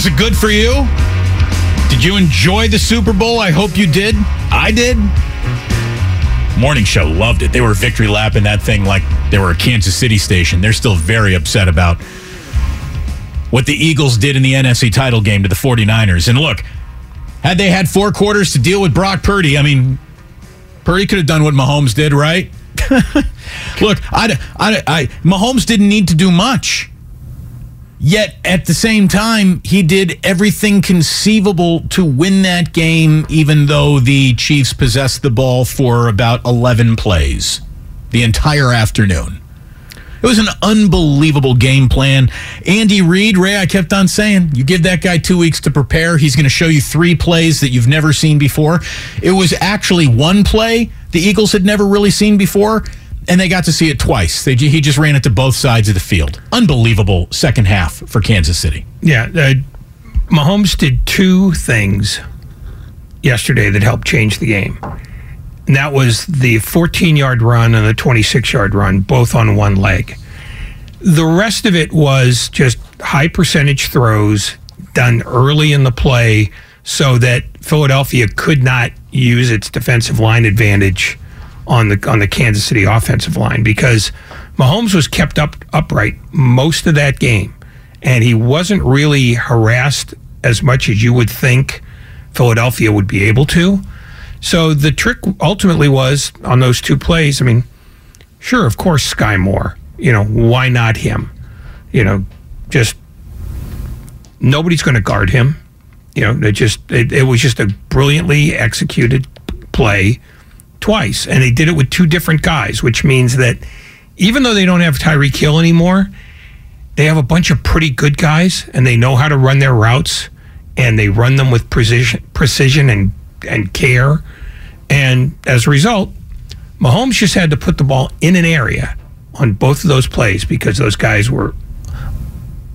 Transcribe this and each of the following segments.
Was it good for you? Did you enjoy the Super Bowl? I hope you did. I did. Morning show loved it. They were victory lapping that thing like they were a Kansas City station. They're still very upset about what the Eagles did in the NFC title game to the 49ers. And look, had they had four quarters to deal with Brock Purdy, I mean, Purdy could have done what Mahomes did, right? look, I, I, I, Mahomes didn't need to do much. Yet at the same time, he did everything conceivable to win that game, even though the Chiefs possessed the ball for about 11 plays the entire afternoon. It was an unbelievable game plan. Andy Reid, Ray, I kept on saying, you give that guy two weeks to prepare. He's going to show you three plays that you've never seen before. It was actually one play the Eagles had never really seen before, and they got to see it twice. They, he just ran it to both sides of the field. Unbelievable second half for Kansas City. Yeah, uh, Mahomes did two things yesterday that helped change the game. And that was the 14 yard run and the 26 yard run, both on one leg. The rest of it was just high percentage throws done early in the play so that Philadelphia could not use its defensive line advantage on the on the Kansas City offensive line because Mahomes was kept up upright most of that game and he wasn't really harassed as much as you would think Philadelphia would be able to. So the trick ultimately was on those two plays. I mean, sure, of course, Skyy Moore. You know, why not him? You know, just nobody's going to guard him. You know, it just it, it was just a brilliantly executed play twice, and they did it with two different guys, which means that even though they don't have Tyreek Hill anymore, they have a bunch of pretty good guys, and they know how to run their routes, and they run them with precision, precision and and care, and as a result, Mahomes just had to put the ball in an area on both of those plays because those guys were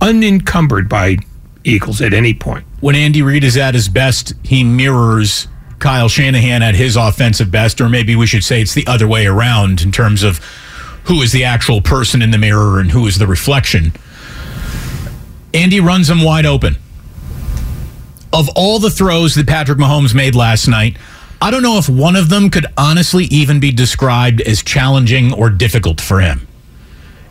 unencumbered by Eagles at any point. When Andy Reid is at his best, he mirrors Kyle Shanahan at his offensive best, or maybe we should say it's the other way around in terms of who is the actual person in the mirror and who is the reflection. Andy runs him wide open. Of all the throws that Patrick Mahomes made last night, I don't know if one of them could honestly even be described as challenging or difficult for him.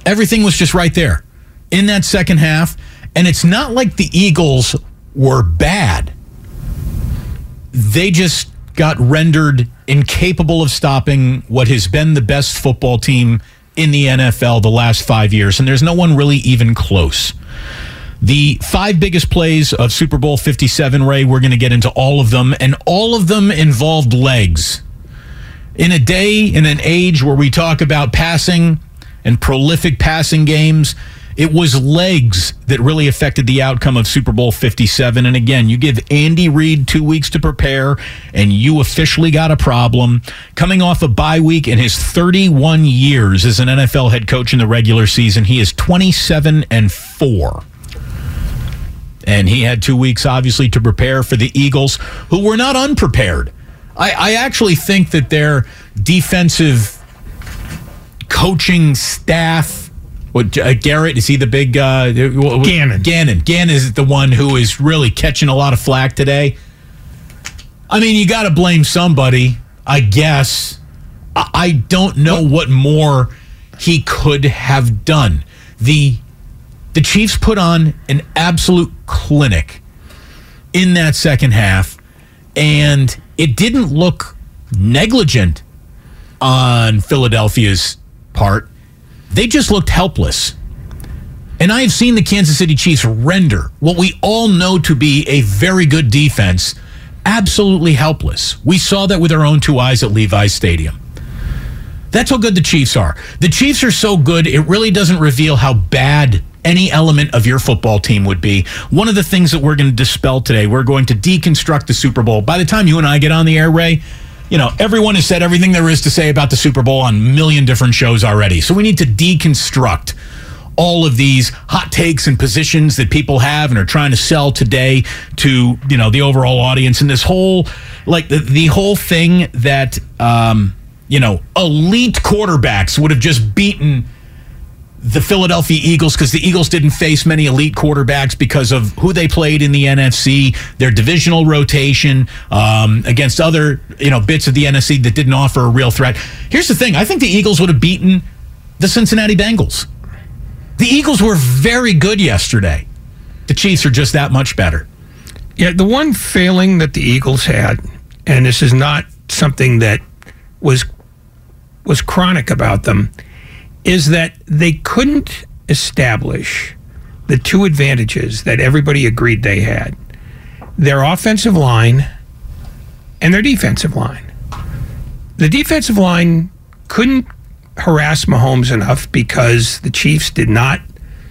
Everything was just right there in that second half. And it's not like the Eagles were bad. They just got rendered incapable of stopping what has been the best football team in the NFL the last five years. And there's no one really even close. The five biggest plays of Super Bowl 57, Ray, we're going to get into all of them, and all of them involved legs. In a day, in an age where we talk about passing and prolific passing games, it was legs that really affected the outcome of Super Bowl 57. And again, you give Andy Reid two weeks to prepare, and you officially got a problem. Coming off a bye week in his 31 years as an NFL head coach in the regular season, he is 27 and 4. And he had two weeks, obviously, to prepare for the Eagles, who were not unprepared. I, I actually think that their defensive coaching staff, what uh, Garrett is he the big uh, Gannon? Gannon. Gannon is the one who is really catching a lot of flack today. I mean, you got to blame somebody, I guess. I, I don't know what more he could have done. The the Chiefs put on an absolute clinic in that second half, and it didn't look negligent on Philadelphia's part. They just looked helpless. And I have seen the Kansas City Chiefs render what we all know to be a very good defense absolutely helpless. We saw that with our own two eyes at Levi's Stadium. That's how good the Chiefs are. The Chiefs are so good, it really doesn't reveal how bad any element of your football team would be. One of the things that we're going to dispel today, we're going to deconstruct the Super Bowl. By the time you and I get on the air, Ray, you know, everyone has said everything there is to say about the Super Bowl on a million different shows already. So we need to deconstruct all of these hot takes and positions that people have and are trying to sell today to you know the overall audience and this whole like the, the whole thing that um you know elite quarterbacks would have just beaten the Philadelphia Eagles because the Eagles didn't face many elite quarterbacks because of who they played in the NFC, their divisional rotation um, against other you know bits of the NFC that didn't offer a real threat. Here's the thing: I think the Eagles would have beaten the Cincinnati Bengals. The Eagles were very good yesterday. The Chiefs are just that much better. Yeah, the one failing that the Eagles had, and this is not something that was was chronic about them, is that they couldn't establish the two advantages that everybody agreed they had. Their offensive line and their defensive line. The defensive line couldn't harass Mahomes enough because the Chiefs did not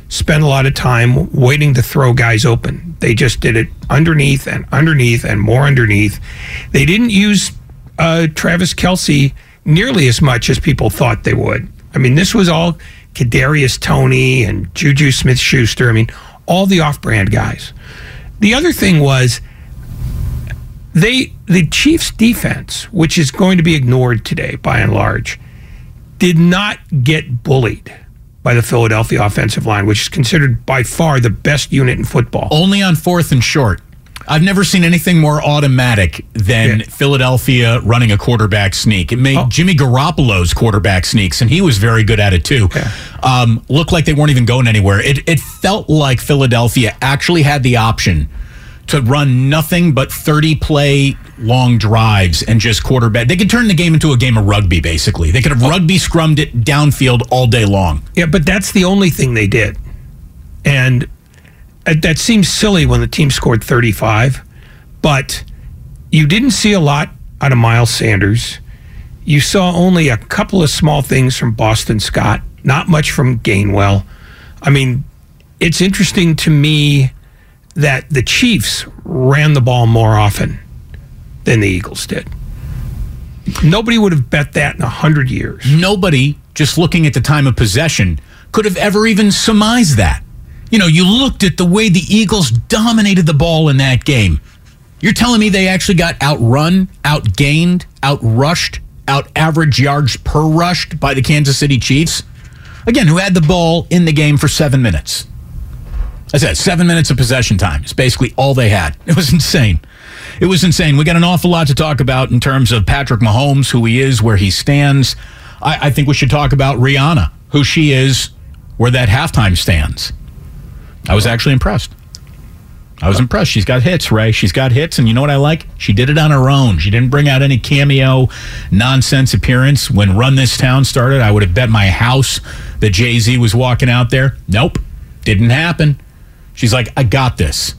spend a lot of time waiting to throw guys open. They just did it underneath and underneath and more underneath. They didn't use uh, Travis Kelce nearly as much as people thought they would. I mean, this was all Kadarius Toney and Juju Smith Schuster. I mean, all the off-brand guys. The other thing was they the Chiefs defense, which is going to be ignored today by and large, did not get bullied by the Philadelphia offensive line, which is considered by far the best unit in football. Only on fourth and short. I've never seen anything more automatic than Yeah. Philadelphia running a quarterback sneak. It made Oh. Jimmy Garoppolo's quarterback sneaks, and he was very good at it too. Yeah. Um, looked like they weren't even going anywhere. It, it felt like Philadelphia actually had the option to run nothing but 30 play long drives and just quarterback. They could turn the game into a game of rugby, basically. They could have rugby scrummed it downfield all day long. Yeah, but that's the only thing they did. And that seems silly when the team scored 35, but you didn't see a lot out of Miles Sanders. You saw only a couple of small things from Boston Scott, not much from Gainwell. I mean, it's interesting to me that the Chiefs ran the ball more often than the Eagles did. Nobody would have bet that in a hundred years. nobody just looking at the time of possession could have ever even surmised that. You know, you looked at the way the Eagles dominated the ball in that game. You're telling me they actually got outrun, outgained, outrushed, out average yards per rushed by the Kansas City Chiefs? Again, who had the ball in the game for seven minutes. I said seven minutes of possession time. It's basically all they had. It was insane. It was insane. We got an awful lot to talk about in terms of Patrick Mahomes, who he is, where he stands. I, I think we should talk about Rihanna, who she is, where that halftime stands. I was actually impressed. I was impressed. She's got hits, Ray. She's got hits, and you know what I like? She did it on her own. She didn't bring out any cameo nonsense appearance. When Run This Town started, I would have bet my house that Jay Z was walking out there. Nope, didn't happen. She's like, I got this.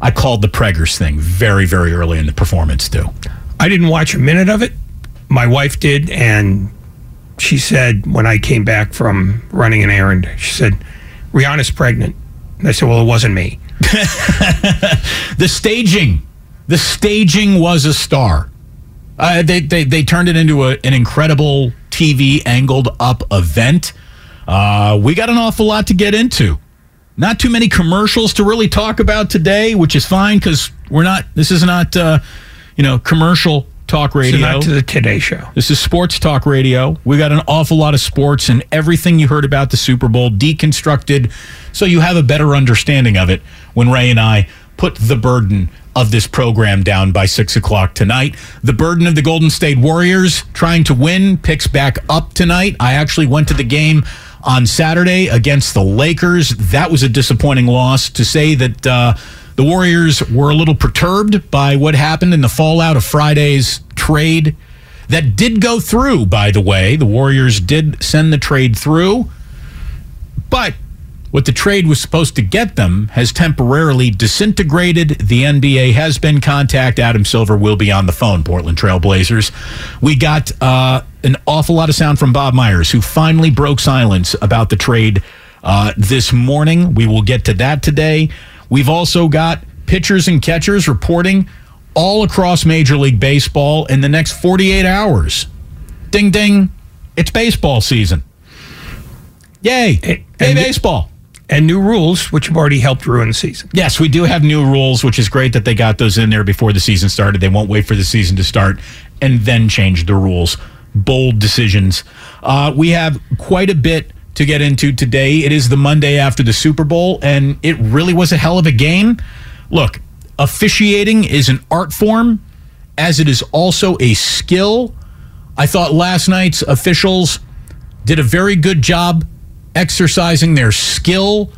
I called the Preggers thing very, very early in the performance, too. I didn't watch a minute of it. My wife did, and she said when I came back from running an errand, she said, Rihanna's pregnant. And I said, Well, it wasn't me. The staging, the staging was a star. Uh, they, they they turned it into a, an incredible TV angled up event. Uh, we got an awful lot to get into. Not too many commercials to really talk about today, which is fine because we're not. This is not, uh, you know, commercial talk radio. So not to the Today Show. This is sports talk radio. We got an awful lot of sports and everything you heard about the Super Bowl deconstructed so you have a better understanding of it when Ray and I put the burden of this program down by six o'clock tonight. The burden of the Golden State Warriors trying to win picks back up tonight. I actually went to the game on Saturday against the Lakers. That was a disappointing loss. To say that uh, the Warriors were a little perturbed by what happened in the fallout of Friday's trade that did go through, by the way. The Warriors did send the trade through, but what the trade was supposed to get them has temporarily disintegrated. The NBA has been contact. Adam Silver will be on the phone. Portland Trailblazers. We got uh, an awful lot of sound from Bob Myers, who finally broke silence about the trade uh, this morning. We will get to that today. We've also got pitchers and catchers reporting all across Major League Baseball in the next 48 hours. Ding ding, it's baseball season. Yay! Hey, baseball and new rules, which have already helped ruin the season. Yes, we do have new rules, which is great that they got those in there before the season started. They won't wait for the season to start and then change the rules. Bold decisions. Uh, we have quite a bit to get into today. It is the Monday after the Super Bowl, and it really was a hell of a game. Look, officiating is an art form, as it is also a skill. I thought last night's officials did a very good job exercising their skill.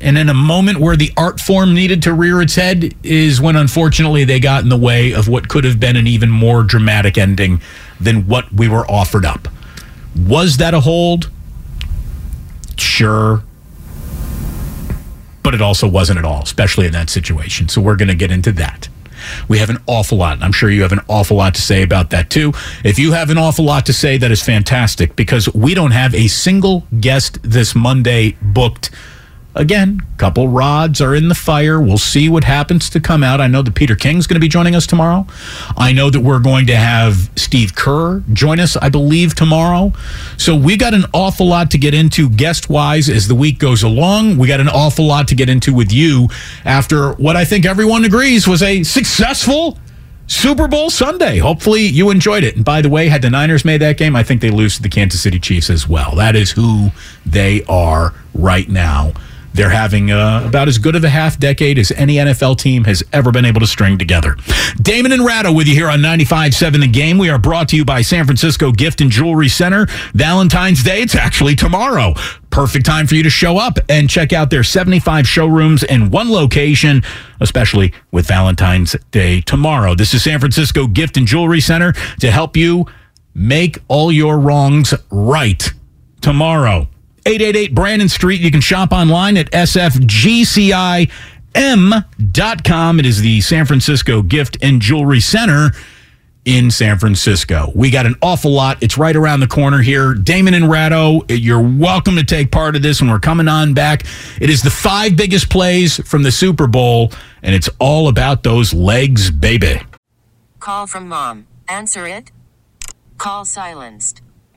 And in a moment where the art form needed to rear its head is when, unfortunately, they got in the way of what could have been an even more dramatic ending than what we were offered up. Was that a hold? Sure. But it also wasn't at all, especially in that situation. So we're going to get into that. We have an awful lot. And I'm sure you have an awful lot to say about that too. If you have an awful lot to say, that is fantastic because we don't have a single guest this Monday booked again, couple rods are in the fire. We'll see what happens to come out. I know that Peter King's going to be joining us tomorrow. I know that we're going to have Steve Kerr join us, I believe, tomorrow. So we got an awful lot to get into guest wise as the week goes along. We got an awful lot to get into with you after what I think everyone agrees was a successful Super Bowl Sunday. Hopefully you enjoyed it. And by the way, had the Niners made that game, I think they lose to the Kansas City Chiefs as well. That is who they are right now. They're having uh, about as good of a half decade as any NFL team has ever been able to string together. Damon and Ratto with you here on 95.7 The Game. We are brought to you by San Francisco Gift and Jewelry Center. Valentine's Day, it's actually tomorrow. Perfect time for you to show up and check out their 75 showrooms in one location, especially with Valentine's Day tomorrow. This is San Francisco Gift and Jewelry Center to help you make all your wrongs right tomorrow. 888 Brannan Street. You can shop online at sfgcim.com. It is the San Francisco Gift and Jewelry Center in San Francisco. We got an awful lot. It's right around the corner here. Damon and Ratto, you're welcome to take part of this when we're coming on back. It is the five biggest plays from the Super Bowl, and it's all about those legs, baby. Call from mom. Answer it. Call silenced.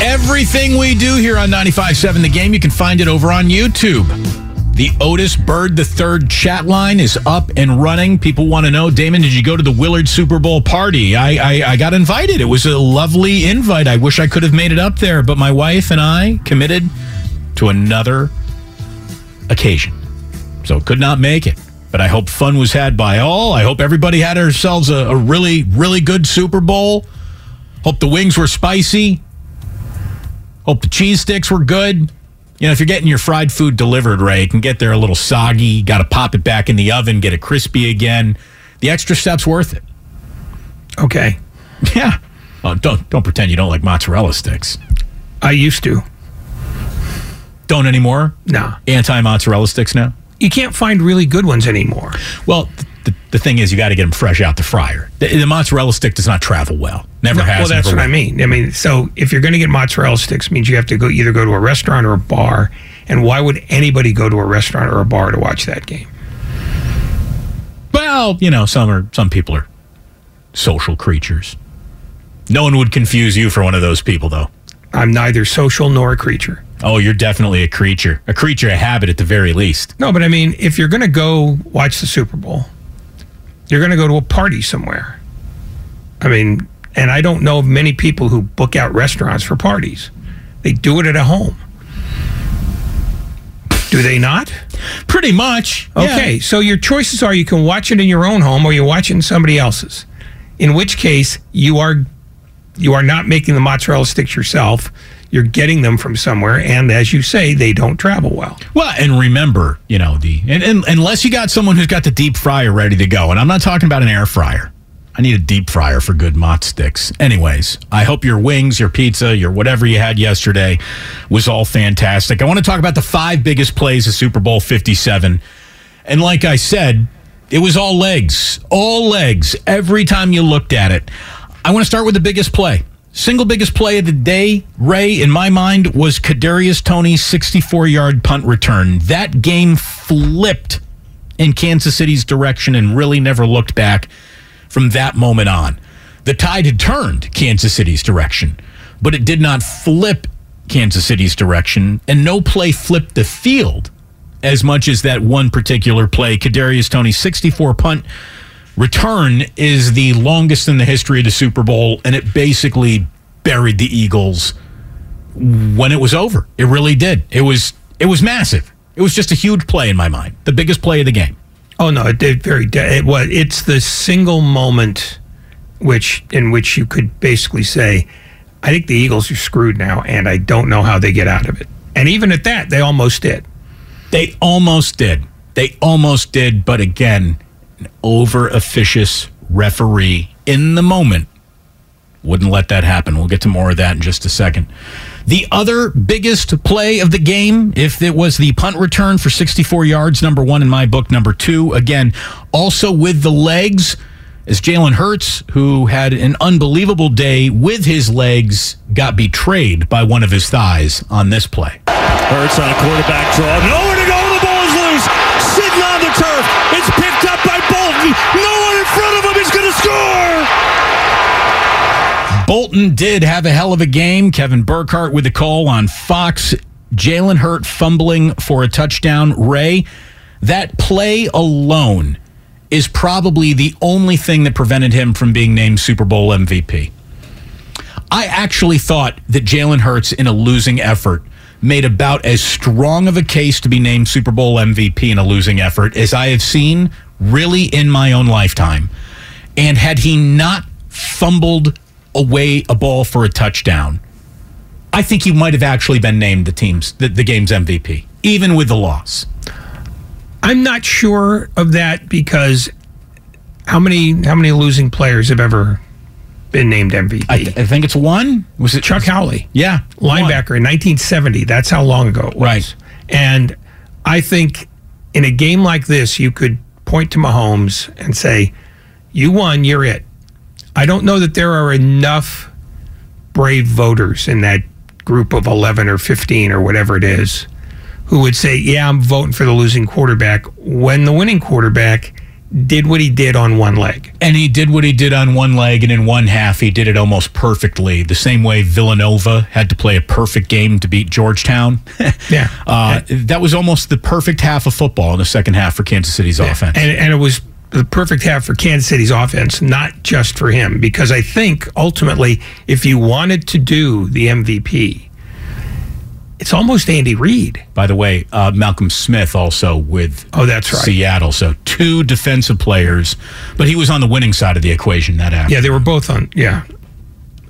Everything we do here on 95.7 The Game, you can find it over on YouTube. The Otis Bird the Third chat line is up and running. People want to know, Damon, did you go to the Willard Super Bowl party? I, I, I got invited. It was a lovely invite. I wish I could have made it up there, but my wife and I committed to another occasion. So could not make it. But I hope fun was had by all. I hope everybody had ourselves a, a really, really good Super Bowl. Hope the wings were spicy. Hope the cheese sticks were good. You know, if you're getting your fried food delivered, right, it can get there a little soggy. Got to pop it back in the oven, get it crispy again. The extra step's worth it. Okay. Yeah. Oh, don't don't pretend you don't like mozzarella sticks. I used to. Don't anymore. No. Anti mozzarella sticks now. You can't find really good ones anymore. Well, the, the thing is, you got to get them fresh out the fryer. The, the mozzarella stick does not travel well. Never No, has. Well, that's what I mean. I mean, so if you're going to get mozzarella sticks, means you have to go either go to a restaurant or a bar. And why would anybody go to a restaurant or a bar to watch that game? Well, you know, some are some people are social creatures. No one would confuse you for one of those people, though. I'm neither social nor a creature. Oh, you're definitely a creature, a creature of habit at the very least. No, but I mean, if you're going to go watch the Super Bowl, you're going to go to a party somewhere. I mean, and I don't know of many people who book out restaurants for parties. They do it at a home. Do they not? Pretty much. Okay, so your choices are you can watch it in your own home or you watch it in somebody else's. In which case, you are you are not making the mozzarella sticks yourself. You're getting them from somewhere, and as you say, they don't travel well. Well, and remember, you know, the and, and unless you got someone who's got the deep fryer ready to go, and I'm not talking about an air fryer. I need a deep fryer for good mott sticks. Anyways, I hope your wings, your pizza, your whatever you had yesterday was all fantastic. I want to talk about the five biggest plays of Super Bowl 57. And like I said, it was all legs, all legs every time you looked at it. I want to start with the biggest play. Single biggest play of the day, Ray, in my mind, was Kadarius Toney's 64 yard punt return. That game flipped in Kansas City's direction and really never looked back from that moment on. The tide had turned Kansas City's direction, but it did not flip Kansas City's direction, and no play flipped the field as much as that one particular play. Kadarius Toney's 64 punt return is the longest in the history of the Super Bowl, and it basically buried the Eagles when it was over. It really did. It was it was massive. It was just a huge play in my mind, the biggest play of the game. Oh no, it did very. It was. It's the single moment which in which you could basically say, "I think the Eagles are screwed now, and I don't know how they get out of it." And even at that, they almost did. They almost did. They almost did, but again, an over officious referee in the moment wouldn't let that happen. We'll get to more of that in just a second. The other biggest play of the game, if it was the punt return for 64 yards, number one in my book, number two, again, also with the legs, as Jalen Hurts, who had an unbelievable day with his legs, got betrayed by one of his thighs on this play. Hurts on a quarterback draw. Nowhere to go. The ball is loose. Sitting on the turf. It's No one in front of him. He's going to score. Bolton did have a hell of a game. Kevin Burkhardt with the call on Fox. Jalen Hurt fumbling for a touchdown. Ray, that play alone is probably the only thing that prevented him from being named Super Bowl MVP. I actually thought that Jalen Hurts, in a losing effort, made about as strong of a case to be named Super Bowl MVP in a losing effort as I have seen really in my own lifetime. And had he not fumbled away a ball for a touchdown, I think he might have actually been named the team's the, the game's MVP, even with the loss. I'm not sure of that because how many how many losing players have ever been named MVP? I, th- I think it's one. Was it Chuck Howley? Yeah, linebacker in 1970. That's how long ago it was. Right. And I think in a game like this, you could point to Mahomes and say, "You won. You're it." I don't know that there are enough brave voters in that group of 11 or 15 or whatever it is who would say, Yeah, I'm voting for the losing quarterback when the winning quarterback did what he did on one leg. And he did what he did on one leg, and in one half, he did it almost perfectly. The same way Villanova had to play a perfect game to beat Georgetown. yeah. Uh, that was almost the perfect half of football in the second half for Kansas City's Yeah. offense. And, and it was the perfect half for Kansas City's offense, not just for him, because I think ultimately, if you wanted to do the MVP, it's almost Andy Reid. By the way, uh, Malcolm Smith also with Oh, that's right. Seattle. So two defensive players, but he was on the winning side of the equation that afternoon. Yeah, they were both on. Yeah,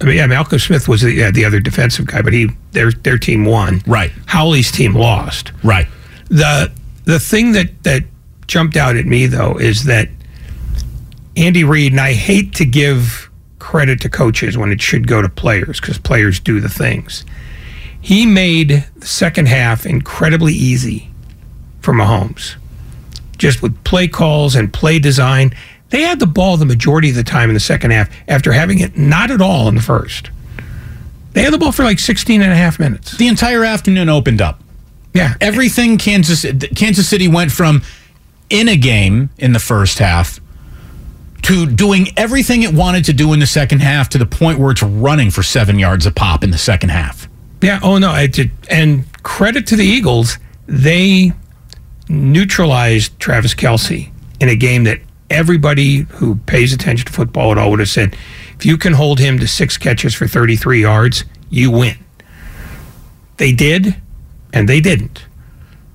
I mean, yeah, Malcolm Smith was the, yeah, the other defensive guy, but he their their team won. Right. Howley's team lost. Right. The the thing that that jumped out at me though is that Andy Reid, and I hate to give credit to coaches when it should go to players because players do the things. He made the second half incredibly easy for Mahomes, just with play calls and play design. They had the ball the majority of the time in the second half after having it not at all in the first. They had the ball for like 16 and a half minutes. The entire afternoon opened up. Yeah. Everything Kansas Kansas City went from in a game in the first half to doing everything it wanted to do in the second half to the point where it's running for seven yards a pop in the second half. Yeah. Oh no. And credit to the Eagles, they neutralized Travis Kelce in a game that everybody who pays attention to football at all would have said, if you can hold him to six catches for 33 yards, you win. They did, and they didn't.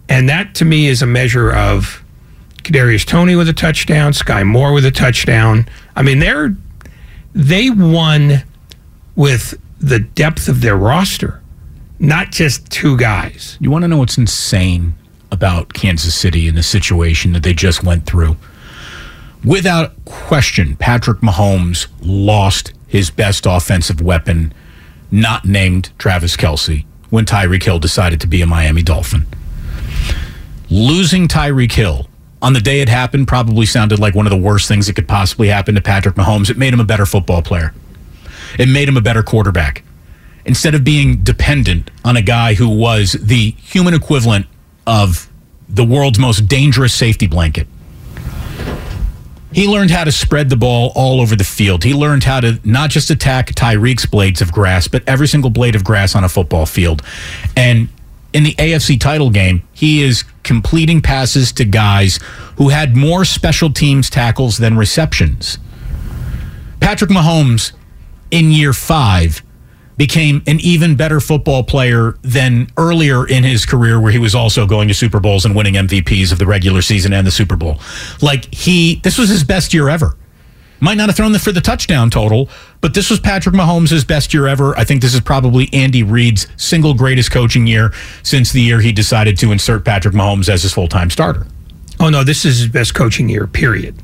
And that to me is a measure of Kadarius Toney with a touchdown, Skyy Moore with a touchdown. I mean, they're they won with the depth of their roster, not just two guys. You want to know what's insane about Kansas City and the situation that they just went through? Without question, Patrick Mahomes lost his best offensive weapon, not named Travis Kelce, when Tyreek Hill decided to be a Miami Dolphin. Losing Tyreek Hill on the day it happened probably sounded like one of the worst things that could possibly happen to Patrick Mahomes. It made him a better football player. It made him a better quarterback. Instead of being dependent on a guy who was the human equivalent of the world's most dangerous safety blanket. He learned how to spread the ball all over the field. He learned how to not just attack Tyreek's blades of grass, but every single blade of grass on a football field. And in the AFC title game, he is completing passes to guys who had more special teams tackles than receptions. Patrick Mahomes in year five became an even better football player than earlier in his career, where he was also going to Super Bowls and winning MVPs of the regular season and the Super Bowl. Like he, this was his best year ever. Might not have thrown the, for the touchdown total, but this was Patrick Mahomes' best year ever. I think this is probably Andy Reid's single greatest coaching year since the year he decided to insert Patrick Mahomes as his full time starter. Oh no, this is his best coaching year. Period.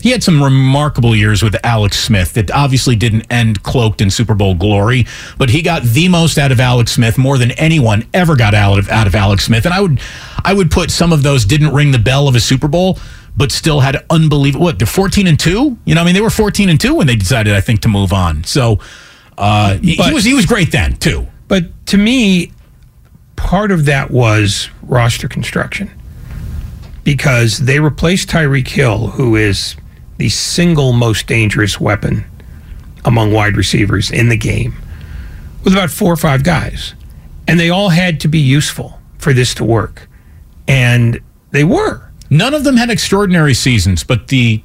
He had some remarkable years with Alex Smith that obviously didn't end cloaked in Super Bowl glory, but he got the most out of Alex Smith more than anyone ever got out of out of Alex Smith. And I would I would put some of those didn't ring the bell of a Super Bowl, but still had unbelievable what, they're 14 and 2? You know, I mean they were 14 and 2 when they decided I think to move on. So uh, he, he was he was great then, too. But to me, part of that was roster construction because they replaced Tyreek Hill, who is the single most dangerous weapon among wide receivers in the game, with about four or five guys. And they all had to be useful for this to work. And they were. None of them had extraordinary seasons, but the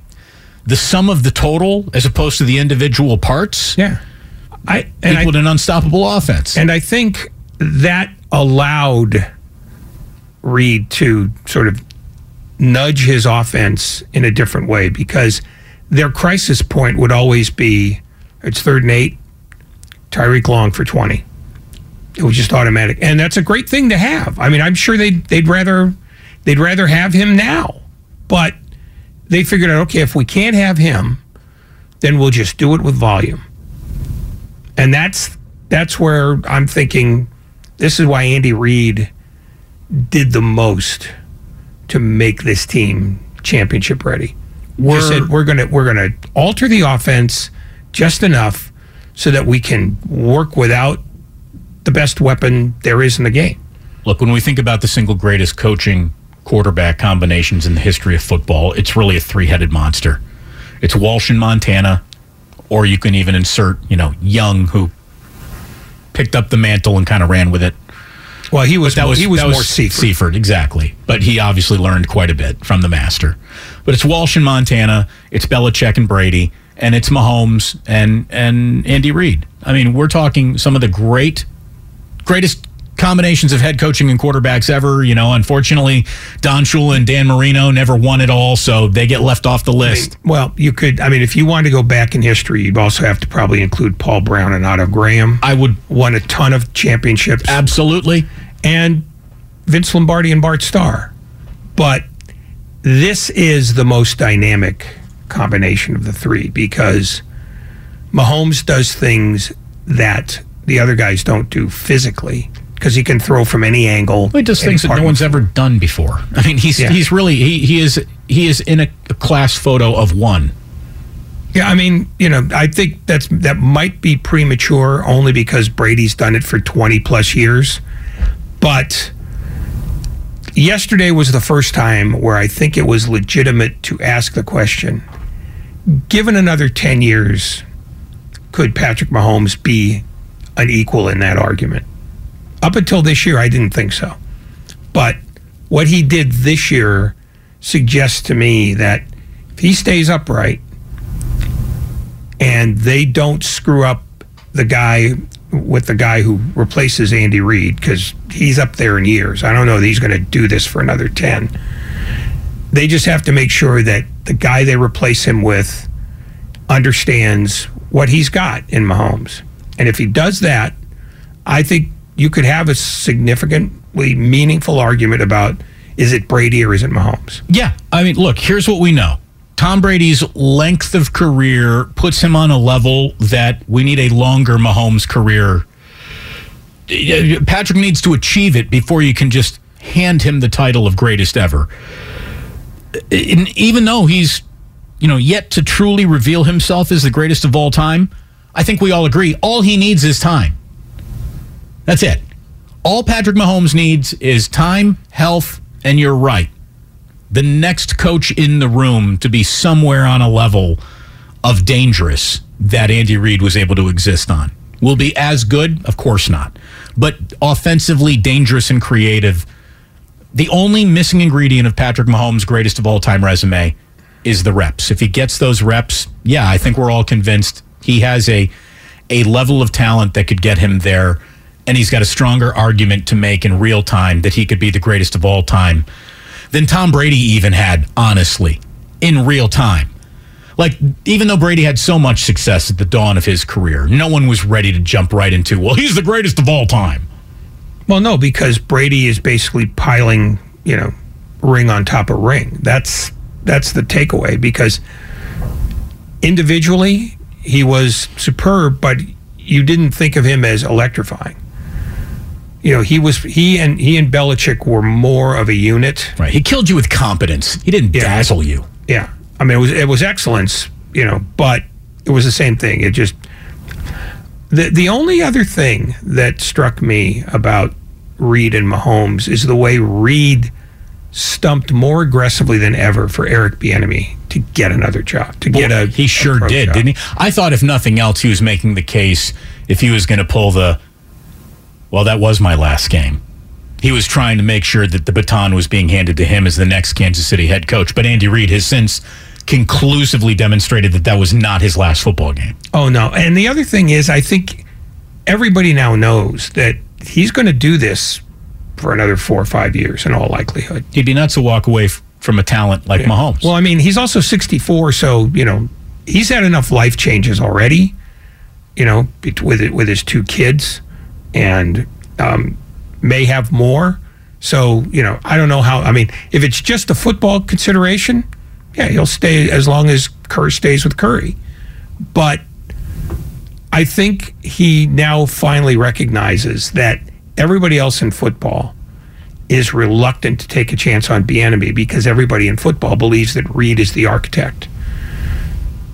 the sum of the total as opposed to the individual parts yeah. I and equaled I, an unstoppable offense. And I think that allowed Reid to sort of nudge his offense in a different way because their crisis point would always be it's third and eight, Tyreek Long for 20. It was just automatic. And that's a great thing to have. I mean, I'm sure they'd, they'd rather they'd rather have him now. But they figured out, okay, if we can't have him, then we'll just do it with volume. And that's that's where I'm thinking this is why Andy Reid did the most to make this team championship ready. We're, said we're gonna we're gonna alter the offense just enough so that we can work without the best weapon there is in the game. Look, when we think about the single greatest coaching quarterback combinations in the history of football, it's really a three-headed monster. It's Walsh in Montana, or you can even insert, you know, Young, who picked up the mantle and kind of ran with it. Well, he was that was he was more was Seifert. Seifert, exactly. But he obviously learned quite a bit from the master. But it's Walsh in Montana, it's Belichick and Brady, and it's Mahomes and and Andy Reid. I mean, we're talking some of the great greatest combinations of head coaching and quarterbacks ever. You know, unfortunately, Don Shula and Dan Marino never won it all, so they get left off the list. I mean, well, you could. I mean, if you wanted to go back in history, you'd also have to probably include Paul Brown and Otto Graham. I would won a ton of championships, absolutely, and Vince Lombardi and Bart Starr. But this is the most dynamic combination of the three because Mahomes does things that the other guys don't do physically because he can throw from any angle. Well, he does things that no one's ever done before. I mean, he's yeah. he's really he, he is he is in a, a class photo of one. Yeah, I mean, you know, I think that's that might be premature only because Brady's done it for 20 plus years. But yesterday was the first time where I think it was legitimate to ask the question given another 10 years, could Patrick Mahomes be an equal in that argument? Up until this year, I didn't think so. But what he did this year suggests to me that if he stays upright and they don't screw up the guy with the guy who replaces Andy Reid, because he's up there in years. I don't know that he's going to do this for another 10. They just have to make sure that the guy they replace him with understands what he's got in Mahomes. And if he does that, I think you could have a significantly meaningful argument about is it Brady or is it Mahomes? Yeah. I mean, look, here's what we know. Tom Brady's length of career puts him on a level that we need a longer Mahomes career. Patrick needs to achieve it before you can just hand him the title of greatest ever. And even though he's, you know, yet to truly reveal himself as the greatest of all time, I think we all agree all he needs is time. That's it. All Patrick Mahomes needs is time, health, and you're right. The next coach in the room to be somewhere on a level of dangerous that Andy Reid was able to exist on. Will be as good? Of course not. But offensively dangerous and creative. The only missing ingredient of Patrick Mahomes' greatest of all time resume is the reps. If he gets those reps, yeah, I think we're all convinced he has a a level of talent that could get him there and he's got a stronger argument to make in real time that he could be the greatest of all time than Tom Brady even had, honestly, in real time. Like, even though Brady had so much success at the dawn of his career, no one was ready to jump right into, well, he's the greatest of all time. Well, no, because Brady is basically piling, you know, ring on top of ring. That's that's the takeaway because individually, he was superb, but you didn't think of him as electrifying. You know, he was he and he and Belichick were more of a unit. Right. He killed you with competence. He didn't dazzle you. Yeah. I mean, it was it was excellence, you know, but it was the same thing. It just the the only other thing that struck me about Reid and Mahomes is the way Reid stumped more aggressively than ever for Eric Bieniemy to get another job, to get a He sure a did, job. didn't he? I thought if nothing else, he was making the case if he was going to pull the. Well, that was my last game. He was trying to make sure that the baton was being handed to him as the next Kansas City head coach. But Andy Reid has since conclusively demonstrated that that was not his last football game. Oh no! And the other thing is, I think everybody now knows that he's going to do this for another four or five years in all likelihood. He'd be nuts to walk away f- from a talent like Mahomes. Well, I mean, he's also 64, so you know he's had enough life changes already. You know, with it, with his two kids, and um, may have more. So you know, I don't know how. I mean, if it's just a football consideration, yeah, he'll stay as long as Curry stays with Curry. But I think he now finally recognizes that everybody else in football is reluctant to take a chance on Bieniemy because everybody in football believes that Reid is the architect.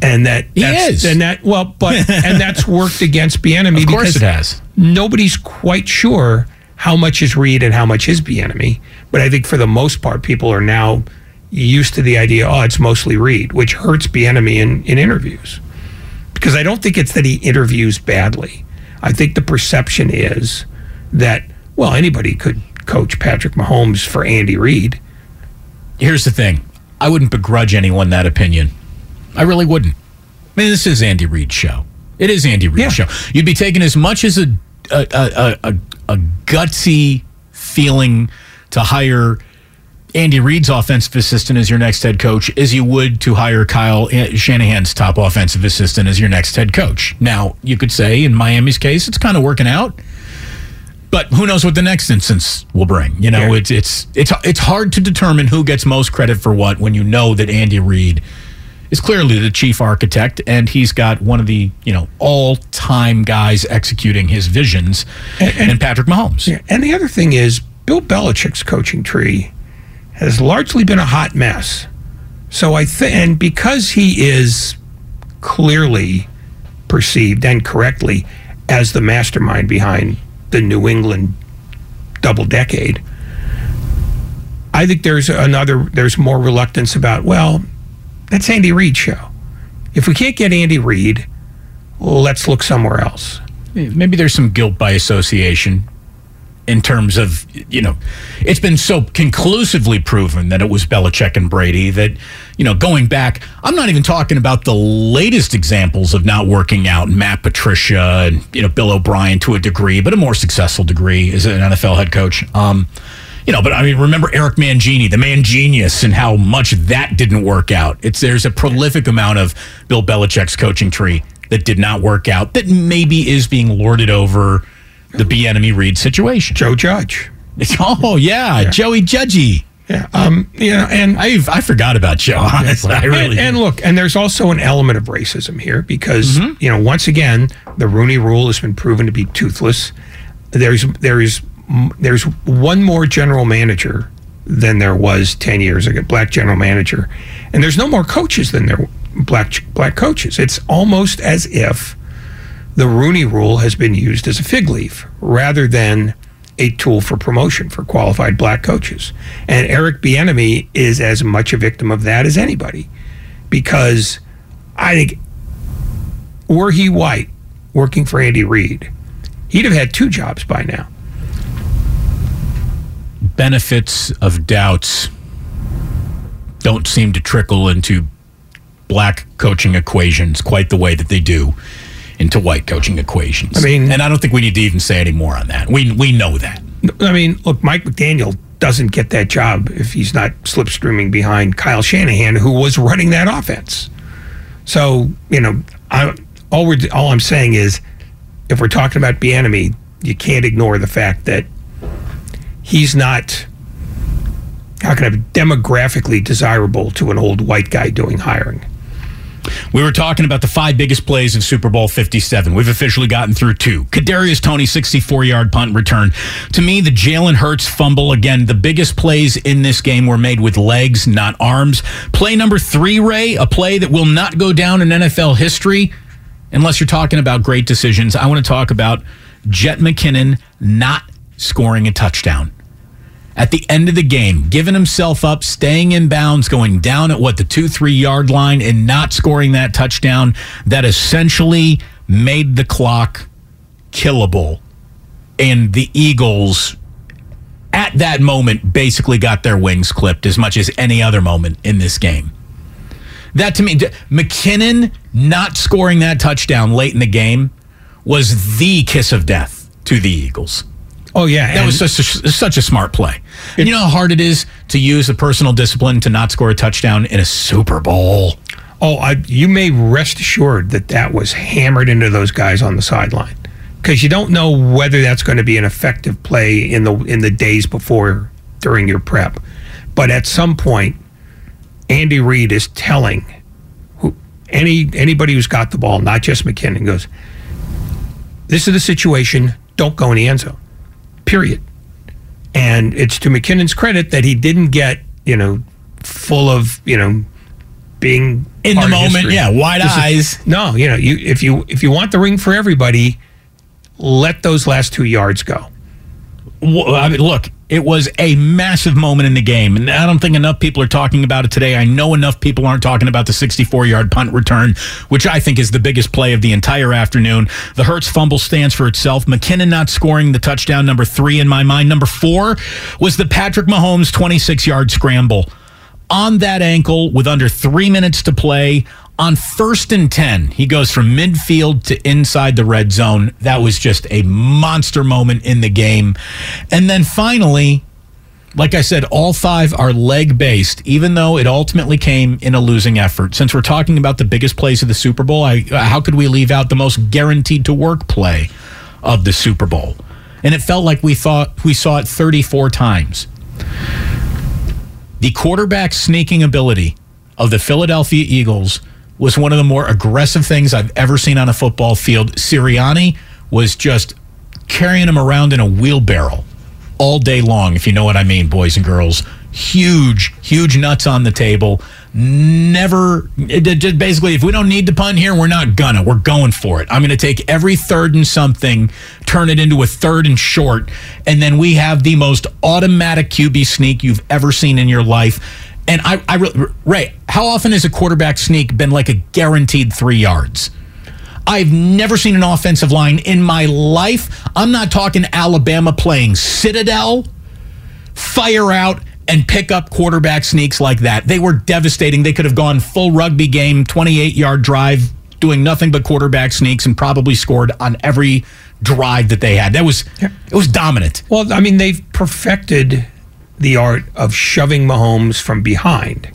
And that He that's, is. and that well, but and that's worked against Bieniemy Of course because it has. Nobody's quite sure how much is Reid and how much is Bieniemy. But I think for the most part, people are now used to the idea, oh, it's mostly Reid, which hurts Bieniemy in, in interviews. Because I don't think it's that he interviews badly. I think the perception is that, well, anybody could coach Patrick Mahomes for Andy Reid. Here's the thing I wouldn't begrudge anyone that opinion. I really wouldn't. I mean, this is Andy Reid's show. It is Andy Reid's show. You'd be taking as much as a a, a, a, a gutsy feeling to hire Andy Reid's offensive assistant as your next head coach as you would to hire Kyle Shanahan's top offensive assistant as your next head coach. Now, you could say in Miami's case, it's kind of working out. But who knows what the next instance will bring? You know, it's it's it's it's hard to determine who gets most credit for what when you know that Andy Reid is clearly the chief architect and he's got one of the you know all time guys executing his visions and, Patrick Mahomes. Yeah, and the other thing is, Bill Belichick's coaching tree has largely been a hot mess. So I think, and because he is clearly perceived and correctly as the mastermind behind the New England double decade, I think there's another, there's more reluctance about, well, that's Andy Reid's show. If we can't get Andy Reid, let's look somewhere else. Maybe there's some guilt by association in terms of, you know, it's been so conclusively proven that it was Belichick and Brady that, you know, going back, I'm not even talking about the latest examples of not working out, Matt Patricia and, you know, Bill O'Brien to a degree, but a more successful degree as an NFL head coach. Um, you know, but I mean, remember Eric Mangini, the man genius, and how much that didn't work out. It's there's a prolific amount of Bill Belichick's coaching tree that did not work out that maybe is being lorded over the B enemy Reed situation. Joe Judge. oh yeah, Joey Judgy. Yeah, um, yeah, and I I forgot about Joe. Honestly, I really. and, and look, and there's also an element of racism here because you know once again the Rooney Rule has been proven to be toothless. There's there's there's one more general manager than there was ten years ago, black general manager, and there's no more coaches than there black black coaches. It's almost as if the Rooney Rule has been used as a fig leaf rather than a tool for promotion for qualified black coaches. And Eric Bieniemy is as much a victim of that as anybody, because I think were he white working for Andy Reid, he'd have had two jobs by now. Benefits of doubts don't seem to trickle into black coaching equations quite the way that they do into white coaching equations. I mean- and I don't think we need to even say any more on that. We we know that. I mean, look, Mike McDaniel doesn't get that job if he's not slipstreaming behind Kyle Shanahan, who was running that offense. So you know, I, all we're all I'm saying is, if we're talking about Bieniemy, you can't ignore the fact that he's not. How can I be demographically desirable to an old white guy doing hiring? We were talking about the five biggest plays in Super Bowl 57. We've officially gotten through two. Kadarius Toney 64 yard punt return. To me, the Jalen Hurts fumble again. The biggest plays in this game were made with legs, not arms. Play number three, Ray, a play that will not go down in NFL history unless you're talking about great decisions. I want to talk about Jet McKinnon not scoring a touchdown at the end of the game, giving himself up, staying in bounds, going down at what the two, three yard line, and not scoring that touchdown that essentially made the clock killable. And the Eagles, at that moment, basically got their wings clipped as much as any other moment in this game. That to me, McKinnon not scoring that touchdown late in the game was the kiss of death to the Eagles. Oh yeah, that was such a, such a smart play. And you know how hard it is to use a personal discipline to not score a touchdown in a Super Bowl. Oh, I, you may rest assured that that was hammered into those guys on the sideline because you don't know whether that's going to be an effective play in the in the days before during your prep. But at some point, Andy Reid is telling who, any anybody who's got the ball, not just McKinnon, goes, "This is the situation. Don't go in the end zone." Period. And it's to McKinnon's credit that he didn't get, you know, full of, you know, being in the moment, history. yeah, wide This is- eyes. no, you know, you if you if you want the ring for everybody, let those last two yards go. Well, I mean, look, it was a massive moment in the game, and I don't think enough people are talking about it today. I know enough people aren't talking about the 64 yard punt return, which I think is the biggest play of the entire afternoon. The Hurts fumble stands for itself. McKinnon not scoring the touchdown, number three in my mind. Number four was the Patrick Mahomes 26 yard scramble on that ankle with under three minutes to play. On first and 10, he goes from midfield to inside the red zone. That was just a monster moment in the game. And then finally, like I said, all five are leg based, even though it ultimately came in a losing effort. Since we're talking about the biggest plays of the Super Bowl, I, uh, how could we leave out the most guaranteed to work play of the Super Bowl? And it felt like we thought we saw it 34 times. The quarterback sneaking ability of the Philadelphia Eagles was one of the more aggressive things I've ever seen on a football field. Sirianni was just carrying him around in a wheelbarrow all day long, if you know what I mean, boys and girls. Huge, huge nuts on the table. Never, just basically, if we don't need to punt here, we're not gonna. We're going for it. I'm gonna take every third and something, turn it into a third and short, and then we have the most automatic QB sneak you've ever seen in your life. And I, I Ray, how often has a quarterback sneak been like a guaranteed three yards? I've never seen an offensive line in my life. I'm not talking Alabama playing Citadel, fire out and pick up quarterback sneaks like that. They were devastating. They could have gone full rugby game, 28 yard drive, doing nothing but quarterback sneaks and probably scored on every drive that they had. That was it was dominant. Well, I mean, they've perfected the art of shoving Mahomes from behind,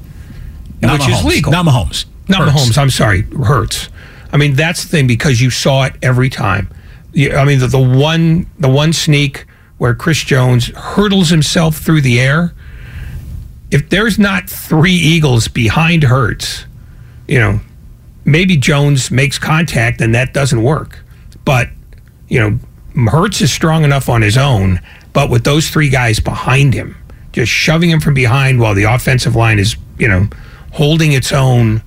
Not which is Mahomes. legal. Not Mahomes. Not Hurts. Mahomes. I'm sorry, hurts. I mean, that's the thing because you saw it every time. I mean, the, the one the one sneak where Chris Jones hurdles himself through the air. If there's not three Eagles behind Hurts, you know, maybe Jones makes contact and that doesn't work. But you know, Hurts is strong enough on his own, but with those three guys behind him, just shoving him from behind while the offensive line is, you know, holding its own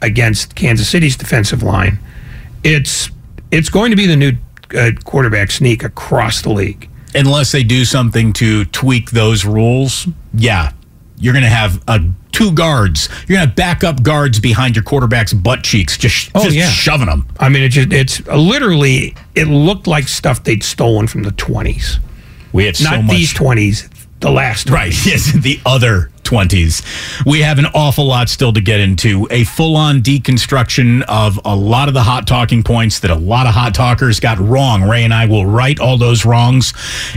against Kansas City's defensive line, it's it's going to be the new uh, quarterback sneak across the league. Unless they do something to tweak those rules, yeah, you're going to have uh, two guards. You're going to have backup guards behind your quarterback's butt cheeks, just, Oh, just yeah. shoving them. I mean, it just, it's literally it looked like stuff they'd stolen from the twenties. We had so not much- these twenties, the last Right. 20s. Yes, the other 20s. We have an awful lot still to get into. A full on deconstruction of a lot of the hot talking points that a lot of hot talkers got wrong. Ray and I will right all those wrongs.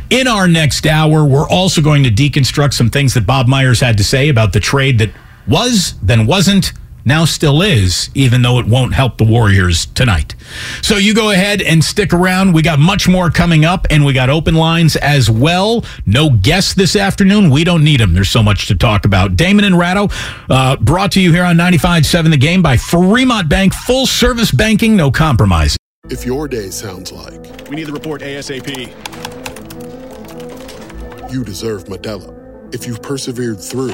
In our next hour, we're also going to deconstruct some things that Bob Myers had to say about the trade that was, then wasn't, now still is, even though it won't help the Warriors tonight. So you go ahead and stick around. We got much more coming up, and we got open lines as well. No guests this afternoon. We don't need them. There's so much to talk about. Damon and Ratto, uh, brought to you here on 95.7 The Game by Fremont Bank. Full service banking, no compromise. If your day sounds like we need the report ASAP, you deserve Modelo. If you've persevered through,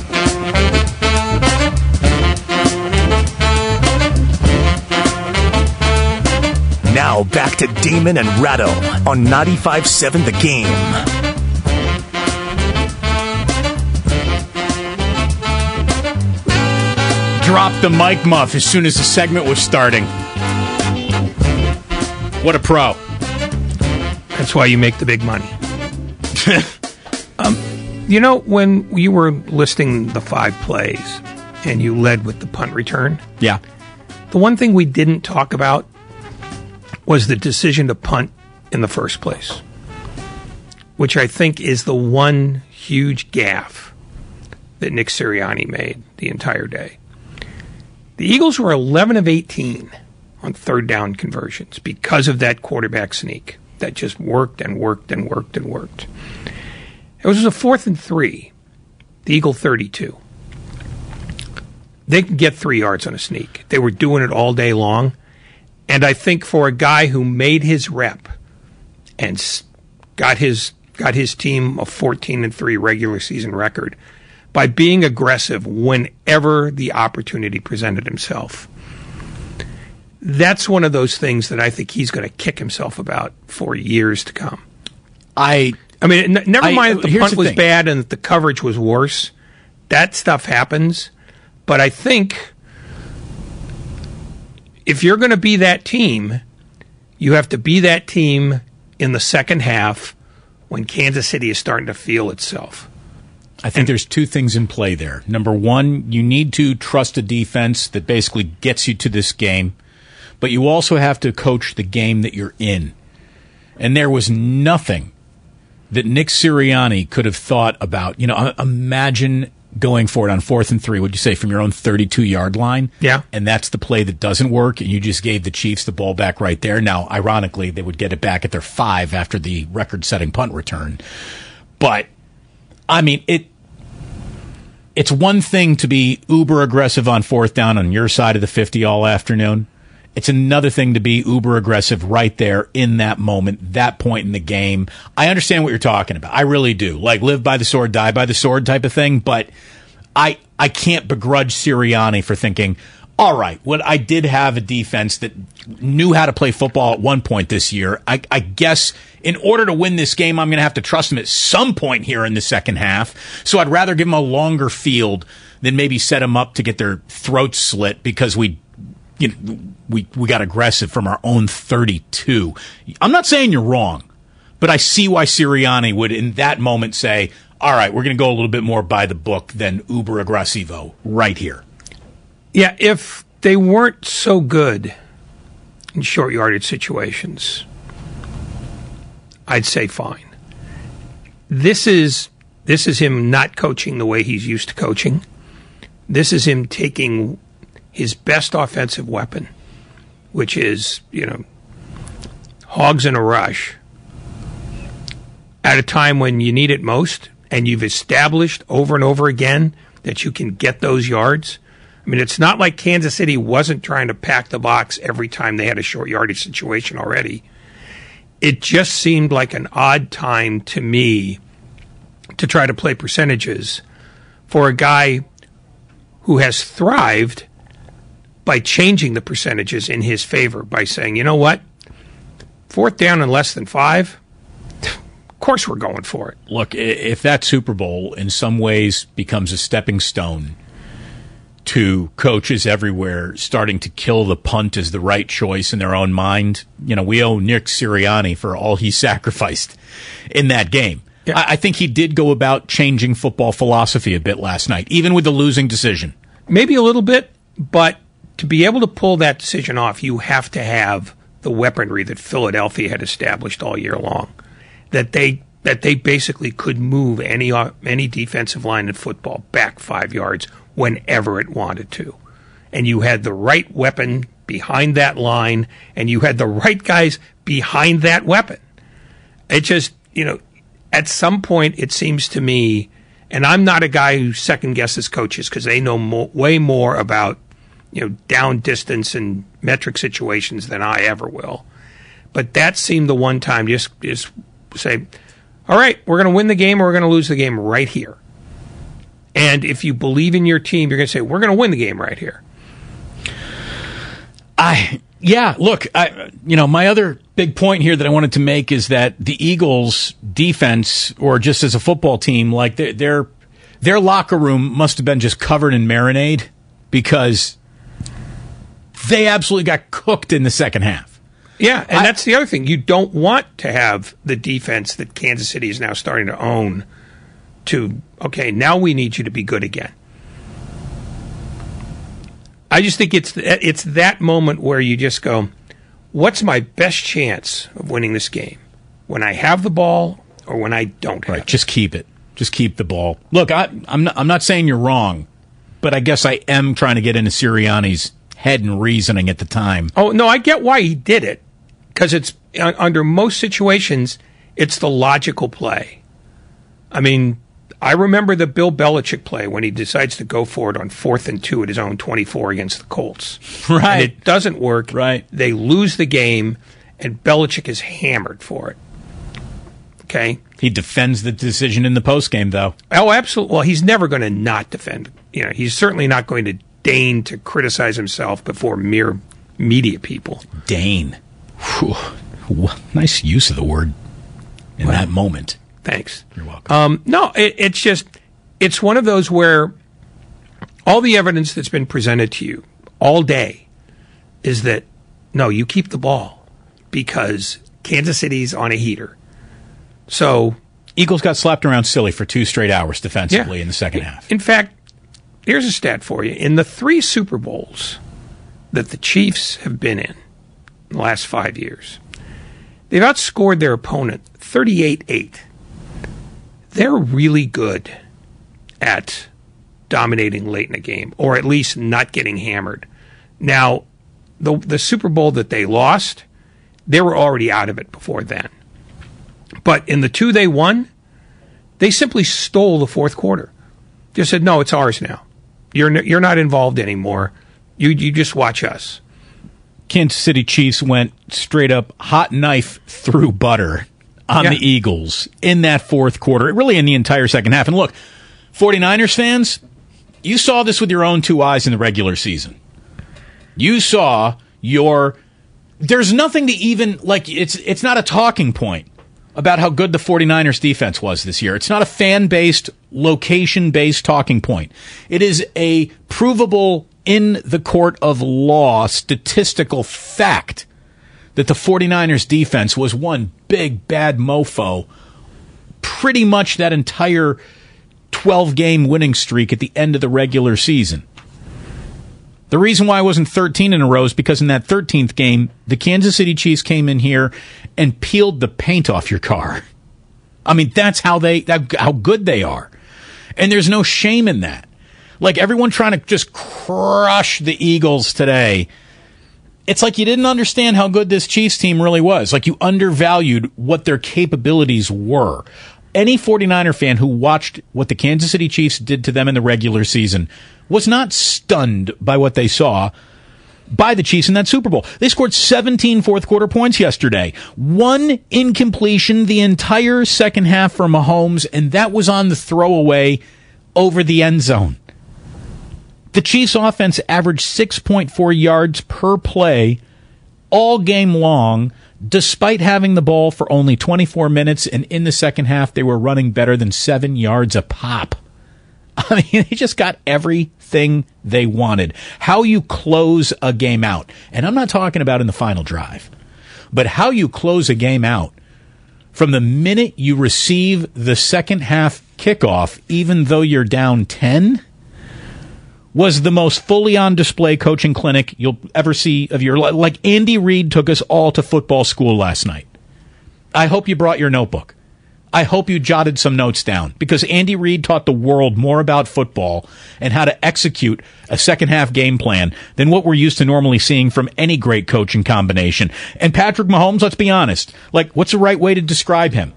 Now back to Damon and Ratto on 95.7 The Game. Dropped the mic muff as soon as the segment was starting. What a pro. That's why you make the big money. um, you know, when you were listing the five plays and you led with the punt return, Yeah. the one thing we didn't talk about was the decision to punt in the first place, which I think is the one huge gaffe that Nick Sirianni made the entire day. The Eagles were 11 of 18 on third down conversions because of that quarterback sneak that just worked and worked and worked and worked. It was a fourth and three, the Eagle 32. They can get three yards on a sneak. They were doing it all day long. And I think for a guy who made his rep and got his got his team a 14 and 3 regular season record by being aggressive whenever the opportunity presented himself. That's one of those things that I think he's going to kick himself about for years to come. I I mean, n- never I- mind that the punt the was thing. bad and that the coverage was worse. That stuff happens. But I think if you're going to be that team, you have to be that team in the second half when Kansas City is starting to feel itself. I think there's two things in play there. Number one, you need to trust a defense that basically gets you to this game, but you also have to coach the game that you're in. And there was nothing that Nick Sirianni could have thought about. You know, imagine going for it on fourth and three, would you say, from your own 32 yard line? Yeah. And that's the play that doesn't work, and you just gave the Chiefs the ball back right there. Now, ironically, they would get it back at their five after the record setting punt return. But, I mean, it. It's one thing to be uber aggressive on fourth down on your side of the 50 all afternoon. It's another thing to be uber aggressive right there in that moment, that point in the game. I understand what you're talking about. I really do. Like live by the sword, die by the sword type of thing. But I I can't begrudge Sirianni for thinking, all right, what I did have a defense that knew how to play football at one point this year. I, I guess in order to win this game, I'm going to have to trust them at some point here in the second half. So I'd rather give them a longer field than maybe set them up to get their throats slit because we you know, we we got aggressive from our own 32. I'm not saying you're wrong, but I see why Sirianni would in that moment say, "All right, we're going to go a little bit more by the book than uber aggressivo right here." Yeah, if they weren't so good in short yardage situations, I'd say fine. This is this is him not coaching the way he's used to coaching. This is him taking his best offensive weapon, which is, you know, hogs in a rush at a time when you need it most and you've established over and over again that you can get those yards. I mean, it's not like Kansas City wasn't trying to pack the box every time they had a short yardage situation already. it just seemed like an odd time to me to try to play percentages for a guy who has thrived by changing the percentages in his favor by saying, you know what, fourth down and less than five, of course we're going for it. Look, if that Super Bowl in some ways becomes a stepping stone to coaches everywhere starting to kill the punt as the right choice in their own mind, you know, we owe Nick Sirianni for all he sacrificed in that game. I, I think he did go about changing football philosophy a bit last night, even with the losing decision. Maybe a little bit, but to be able to pull that decision off, you have to have the weaponry that Philadelphia had established all year long. That they that they basically could move any any defensive line in football back five yards whenever it wanted to, and you had the right weapon behind that line, and you had the right guys behind that weapon. It just you know, at some point it seems to me, and I'm not a guy who second guesses coaches because they know mo- way more about you know down distance and metric situations than I ever will. But that seemed the one time just just say, all right, we're going to win the game or we're going to lose the game right here. And if you believe in your team, you're going to say, we're going to win the game right here. I yeah, look, I you know, my other big point here that I wanted to make is that the Eagles defense or just as a football team, like their their, their locker room must have been just covered in marinade because they absolutely got cooked in the second half. Yeah, and that's the other thing. You don't want to have the defense that Kansas City is now starting to own to, okay, now we need you to be good again. I just think it's it's that moment where you just go, what's my best chance of winning this game? When I have the ball or when I don't have Right, just keep it. Just keep the ball. Look, I, I'm not, I'm not saying you're wrong, but I guess I am trying to get into Sirianni's head and reasoning at the time. Oh no, I get why he did it because it's uh, under most situations it's the logical play. I mean, I remember the Bill Belichick play when he decides to go for it on fourth and two at his own twenty-four against the Colts. Right, and it doesn't work. Right, they lose the game, and Belichick is hammered for it. Okay, He defends the decision in the postgame, though. Oh, absolutely. Well, he's never going to not defend. You know, he's certainly not going to deign to criticize himself before mere media people. Deign. Whew. Nice use of the word in that moment. Thanks. You're welcome. Um, no, it, it's just it's one of those where all the evidence that's been presented to you all day is that no, you keep the ball because Kansas City's on a heater. So Eagles got slapped around silly for two straight hours defensively in the second half. In fact, here's a stat for you. In the three Super Bowls that the Chiefs have been in, in the last five years, they've outscored their opponent 38 8. They're really good at dominating late in a game, or at least not getting hammered. Now, the, the Super Bowl that they lost, they were already out of it before then. But in the two they won, they simply stole the fourth quarter. They said, "No, it's ours now. You're you're not involved anymore. You you just watch us." Kansas City Chiefs went straight up hot knife through butter on Yeah. the Eagles in that fourth quarter, really in the entire second half. And look, 49ers fans, you saw this with your own two eyes in the regular season. You saw your there's nothing to even like it's it's not a talking point about how good the 49ers defense was this year. It's not a fan-based, location-based talking point. It is a provable in the court of law statistical fact that the 49ers defense was one big bad mofo pretty much that entire 12 game winning streak at the end of the regular season. The reason why I wasn't 13 in a row is because in that 13th game, the Kansas City Chiefs came in here and peeled the paint off your car. I mean, that's how they, how good they are. And there's no shame in that. Like everyone trying to just crush the Eagles today. It's like you didn't understand how good this Chiefs team really was. Like you undervalued what their capabilities were. Any 49er fan who watched what the Kansas City Chiefs did to them in the regular season was not stunned by what they saw, by the Chiefs in that Super Bowl. They scored 17 fourth quarter points yesterday. One incompletion the entire second half for Mahomes, and that was on the throwaway over the end zone. The Chiefs offense averaged 6.4 yards per play all game long, despite having the ball for only 24 minutes. And in the second half, they were running better than seven yards a pop. I mean, they just got everything they wanted. How you close a game out. And I'm not talking about in the final drive, but how you close a game out from the minute you receive the second half kickoff, even though you're down 10 was the most fully on display coaching clinic you'll ever see of your life. Like Andy Reid took us all to football school last night. I hope you brought your notebook. I hope you jotted some notes down because Andy Reid taught the world more about football and how to execute a second half game plan than what we're used to normally seeing from any great coaching combination. And Patrick Mahomes, let's be honest, like what's the right way to describe him?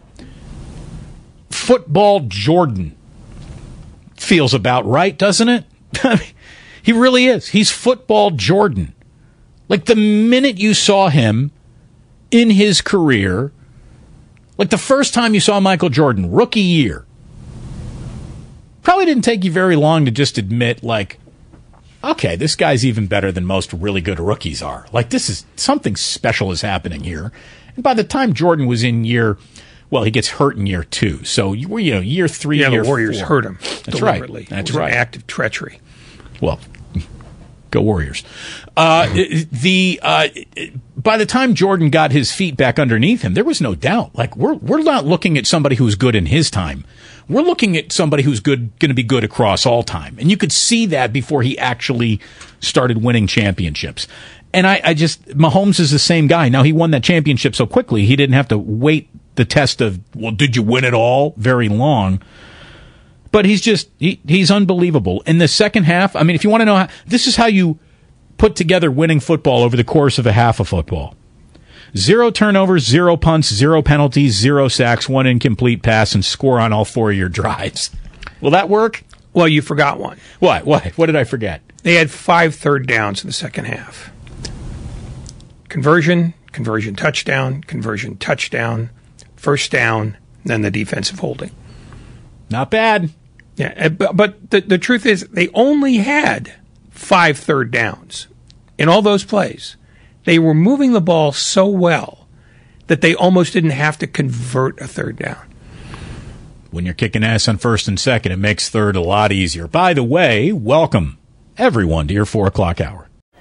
Football Jordan feels about right, doesn't it? he really is. He's football Jordan. Like the minute you saw him in his career, like the first time you saw Michael Jordan, rookie year, probably didn't take you very long to just admit, like, okay, this guy's even better than most really good rookies are. Like, this is something special is happening here. And by the time Jordan was in year, well, he gets hurt in year two. So you were, you know, year three, yeah, year the Warriors four. hurt him. That's right. That's It was an right. act of treachery. Well, go Warriors. Uh, the uh, by the time Jordan got his feet back underneath him, there was no doubt. Like we're we're not looking at somebody who's good in his time. We're looking at somebody who's good, going to be good across all time, and you could see that before he actually started winning championships. And I, I just Mahomes is the same guy. Now he won that championship so quickly, he didn't have to wait the test of well, did you win it all? Very long but he's just he, he's unbelievable. In the second half i mean if you want to know how this is how you put together winning football over the course of a half of football. Zero turnovers zero punts zero penalties zero sacks one incomplete pass and score on all four of your drives. Will that work? Well, you forgot one. what what what did i forget? They had five third downs in the second half. Conversion, conversion touchdown, conversion touchdown, first down, then the defensive holding. not bad Yeah, uh, but, but the, the truth is, they only had five third downs in all those plays. They were moving the ball so well that they almost didn't have to convert a third down. when you're kicking ass on first and second it makes third a lot easier by the way welcome everyone to your four o'clock hour